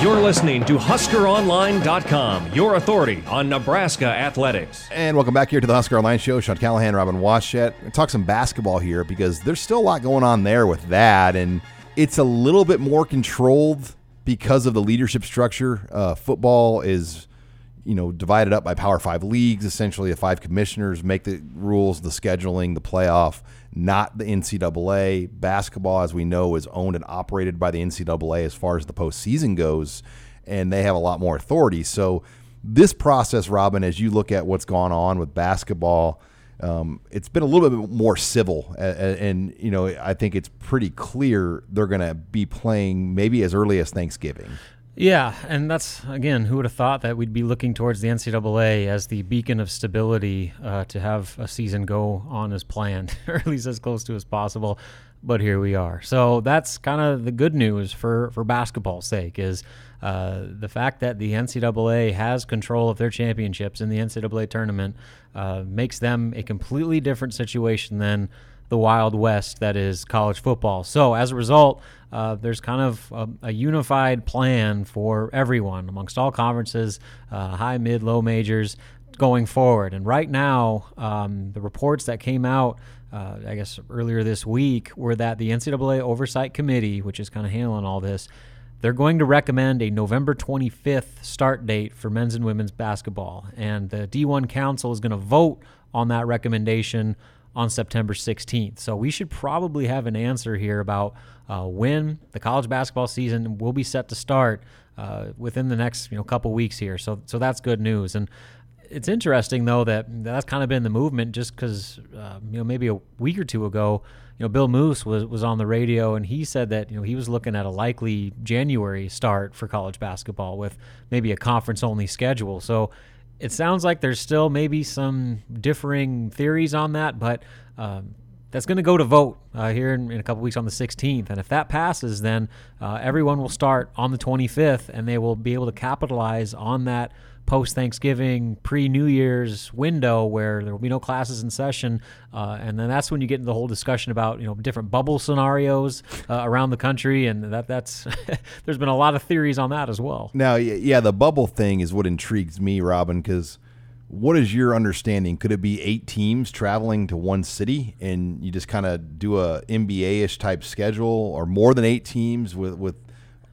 You're listening to HuskerOnline.com, your authority on Nebraska athletics. And welcome back here to the Husker Online Show. Sean Callahan, Robin Washut. Talk some basketball here because there's still a lot going on there with that, and it's a little bit more controlled because of the leadership structure. Uh, football is, you know, divided up by Power Five leagues. Essentially, the five commissioners make the rules, the scheduling, the playoff. Not the NCAA. Basketball, as we know, is owned and operated by the NCAA as far as the postseason goes, and they have a lot more authority. So, this process, Robin, as you look at what's gone on with basketball, um, it's been a little bit more civil, and, and you know I think it's pretty clear they're going to be playing maybe as early as Thanksgiving. Yeah, and that's again, who would have thought that we'd be looking towards the NCAA as the beacon of stability uh, to have a season go on as planned, or at least as close to as possible. But here we are. So that's kind of the good news for for basketball's sake is uh, the fact that the NCAA has control of their championships in the NCAA tournament uh, makes them a completely different situation than the Wild West that is college football. So as a result, uh, there's kind of a, a, unified plan for everyone amongst all conferences, uh, high, mid, low majors going forward. And right now, um, the reports that came out, uh, I guess earlier this week, were that the NCAA Oversight Committee, which is kind of handling all this, they're going to recommend a November 25th start date for men's and women's basketball. And the D1 Council is going to vote on that recommendation on September 16th. So we should probably have an answer here about uh, when the college basketball season will be set to start uh, within the next you know couple weeks here. So so that's good news. And it's interesting though that that's kind of been the movement just because uh, you know maybe a week or two ago you know Bill Moos was was on the radio and he said that you know he was looking at a likely January start for college basketball with maybe a conference only schedule. So it sounds like there's still maybe some differing theories on that, but um, that's going to go to vote uh, here in, in, a couple weeks on the 16th. And if that passes, then uh, everyone will start on the 25th and they will be able to capitalize on that post Thanksgiving, pre New Year's window where there will be no classes in session, uh, and then that's when you get into the whole discussion about you know different bubble scenarios uh, around the country, and that that's there's been a lot of theories on that as well. Now, yeah, the bubble thing is what intrigues me, Robin, because what is your understanding? Could it be eight teams traveling to one city, and you just kind of do a NBA ish type schedule, or more than eight teams with with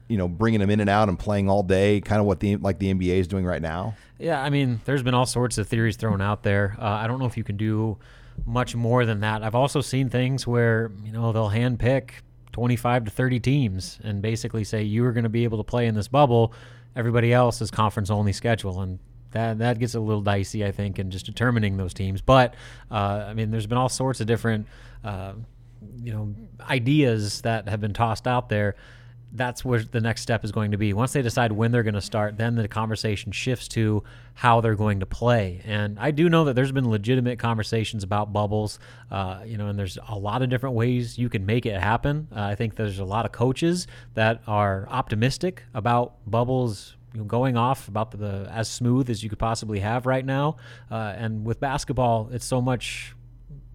you know, bringing them in and out and playing all day, kind of what the like the NBA is doing right now? Yeah, I mean, there's been all sorts of theories thrown out there. Uh, I don't know if you can do much more than that. I've also seen things where you know they'll hand pick 25 to 30 teams and basically say you are going to be able to play in this bubble. Everybody else is conference only schedule, and that that gets a little dicey, I think, in just determining those teams. But uh, I mean, there's been all sorts of different. Uh, you know, ideas that have been tossed out there that's where the next step is going to be. Once they decide when they're going to start, then the conversation shifts to how they're going to play. And I do know that there's been legitimate conversations about bubbles, uh, you know, and there's a lot of different ways you can make it happen. Uh, I think there's a lot of coaches that are optimistic about bubbles going off about the, the, as smooth as you could possibly have right now. Uh, and with basketball, it's so much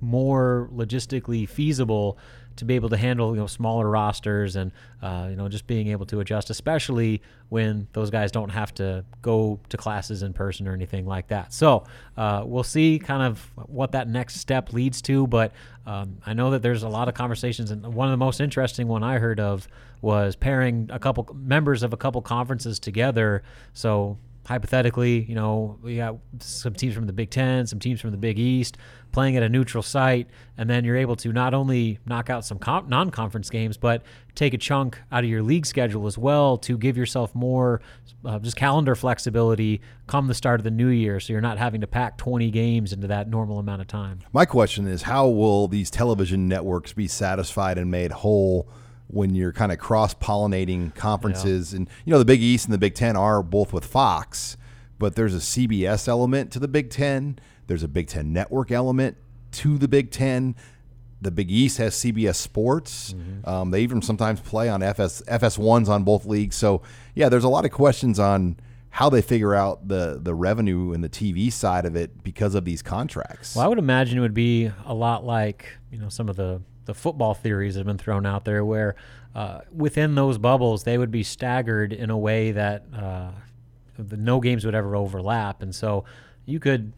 more logistically feasible to be able to handle you know smaller rosters and uh, you know just being able to adjust, especially when those guys don't have to go to classes in person or anything like that. So uh, we'll see kind of what that next step leads to. But um, I know that there's a lot of conversations, and one of the most interesting one I heard of was pairing a couple members of a couple conferences together. So hypothetically, you know, we got some teams from the Big Ten, some teams from the Big East playing at a neutral site, and then you're able to not only knock out some com- non-conference games, but take a chunk out of your league schedule as well to give yourself more uh, just calendar flexibility come the start of the new year, so you're not having to pack 20 games into that normal amount of time. My question is, how will these television networks be satisfied and made whole? When you're kind of cross pollinating conferences. Yeah. And, you know, the Big East and the Big Ten are both with Fox, but there's a CBS element to the Big Ten. There's a Big Ten network element to the Big Ten. The Big East has CBS Sports. Mm-hmm. Um, they even sometimes play on FS FS1s on both leagues. So, yeah, there's a lot of questions on how they figure out the the revenue and the TV side of it because of these contracts. Well, I would imagine it would be a lot like you know some of the the football theories have been thrown out there, where uh, within those bubbles they would be staggered in a way that uh, the no games would ever overlap, and so you could,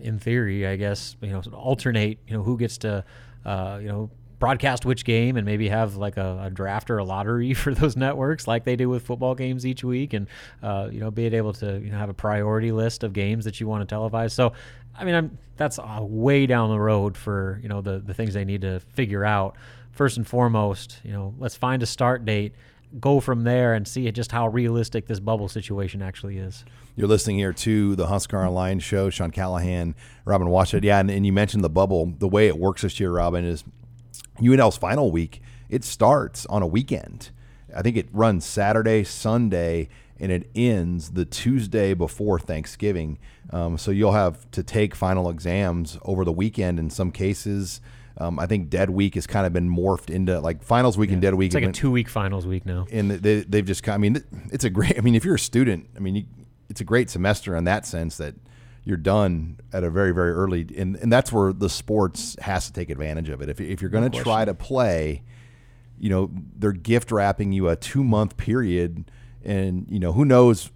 in theory, I guess, you know, alternate, you know, who gets to, uh, you know, broadcast which game and maybe have like a, a, draft or a lottery for those networks like they do with football games each week and uh, you know being able to you know have a priority list of games that you want to televise so i mean I'm, that's uh, way down the road for you know the, the things they need to figure out first and foremost you know let's find a start date go from there and see just how realistic this bubble situation actually is you're listening here to the Husker Online show. Sean Callahan, Robin Washut. Yeah, and, and you mentioned the bubble. The way it works this year, Robin, is UNL's final week, it starts on a weekend. I think it runs Saturday, Sunday, and it ends the Tuesday before Thanksgiving. Um, so you'll have to take final exams over the weekend in some cases. Um, I think Dead Week has kind of been morphed into like finals week yeah, and Dead Week. It's like a two week finals week now. And they, they've just, I mean, it's a great, I mean, if you're a student, I mean, you, it's a great semester in that sense that you're done at a very very early and, and that's where the sports has to take advantage of it if, if you're going to try to play you know they're gift wrapping you a two month period and you know who knows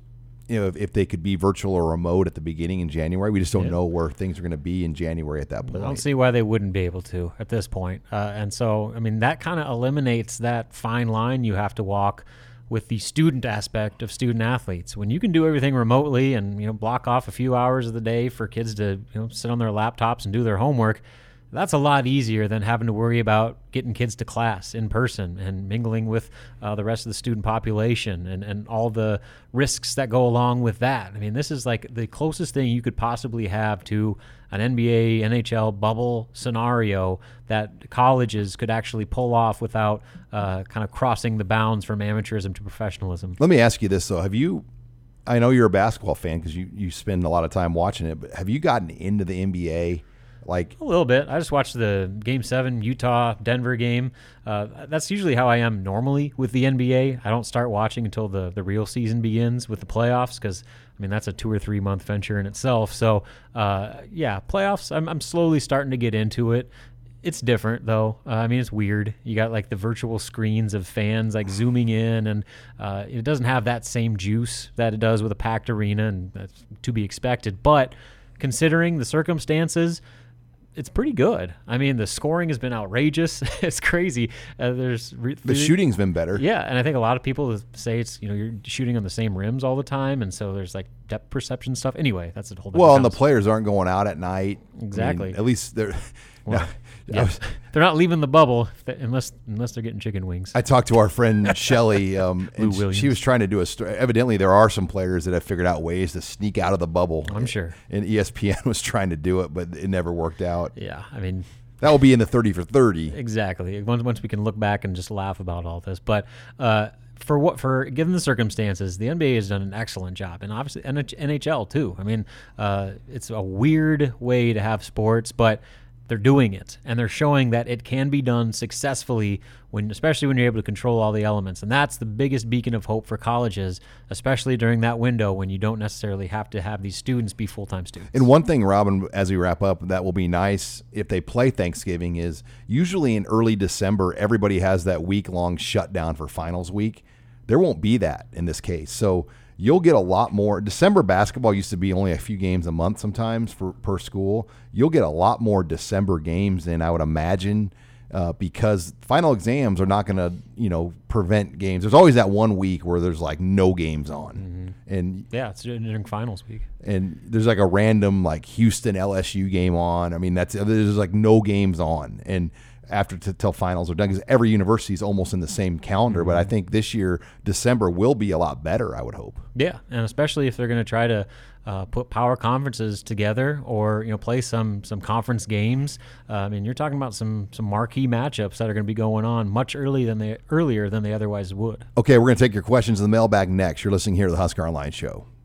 you know if, if, they could be virtual or remote at the beginning in January. We just don't yeah. know where things are going to be in January at that point. I don't see why they wouldn't be able to at this point. Uh, and so, I mean, that kind of eliminates that fine line you have to walk with the student aspect of student athletes. When you can do everything remotely and you know block off a few hours of the day for kids to you know sit on their laptops and do their homework, that's a lot easier than having to worry about getting kids to class in person and mingling with uh, the rest of the student population and, and all the risks that go along with that. I mean, this is like the closest thing you could possibly have to an NBA, NHL bubble scenario that colleges could actually pull off without uh, kind of crossing the bounds from amateurism to professionalism. Let me ask you this, though. Have you I know you're a basketball fan because you, you spend a lot of time watching it, but have you gotten into the NBA like a little bit. I just watched the Game Seven Utah Denver game. Uh, that's usually how I am normally with the NBA. I don't start watching until the the real season begins with the playoffs because I mean that's a two or three month venture in itself. So uh, yeah, playoffs. I'm I'm slowly starting to get into it. It's different though. Uh, I mean, it's weird. You got like the virtual screens of fans like zooming in, and uh, it doesn't have that same juice that it does with a packed arena, and that's to be expected. But considering the circumstances, it's pretty good. I mean, the scoring has been outrageous. it's crazy. Uh, there's re- the shooting's been better. Yeah, and I think a lot of people say it's you know you're shooting on the same rims all the time, and so there's like depth perception stuff. Anyway, that's a whole. Well, and the players aren't going out at night. Exactly. I mean, at least they're. Well, yeah. was, they're not leaving the bubble they, unless unless they're getting chicken wings. I talked to our friend Shelly. Um, and she was trying to do a story. Evidently, there are some players that have figured out ways to sneak out of the bubble. I'm sure. And ESPN was trying to do it, but it never worked out. Yeah, I mean. That will be in the 30 for 30. Exactly. Once, once we can look back and just laugh about all this. But uh, for what for given the circumstances, the NBA has done an excellent job, and obviously NHL too. I mean, uh, it's a weird way to have sports, but they're doing it and they're showing that it can be done successfully when especially when you're able to control all the elements. And that's the biggest beacon of hope for colleges especially during that window when you don't necessarily have to have these students be full-time students. And one thing robin as we wrap up that will be nice if they play thanksgiving is usually in early december everybody has that week long shutdown for finals week. There won't be that in this case. So you'll get a lot more. December basketball used to be only a few games a month sometimes for per school. You'll get a lot more December games than I would imagine. Uh, because final exams are not going to, you know, prevent games. There's always that one week where there's like no games on, mm-hmm. and yeah, it's during finals week. And there's like a random like Houston LSU game on. I mean, that's there's like no games on, and after t- till finals are done because every university is almost in the same calendar. Mm-hmm. But I mm-hmm. think this year December will be a lot better. I would hope. Yeah, and especially if they're going to try to uh, put power conferences together or you know play some some conference games. Uh, I mean, you're talking about some some marquee matchups that are going to be going on much early than they earlier than they otherwise would. Okay, we're going to take your questions in the mailbag next. You're listening here to the Husker Online Show.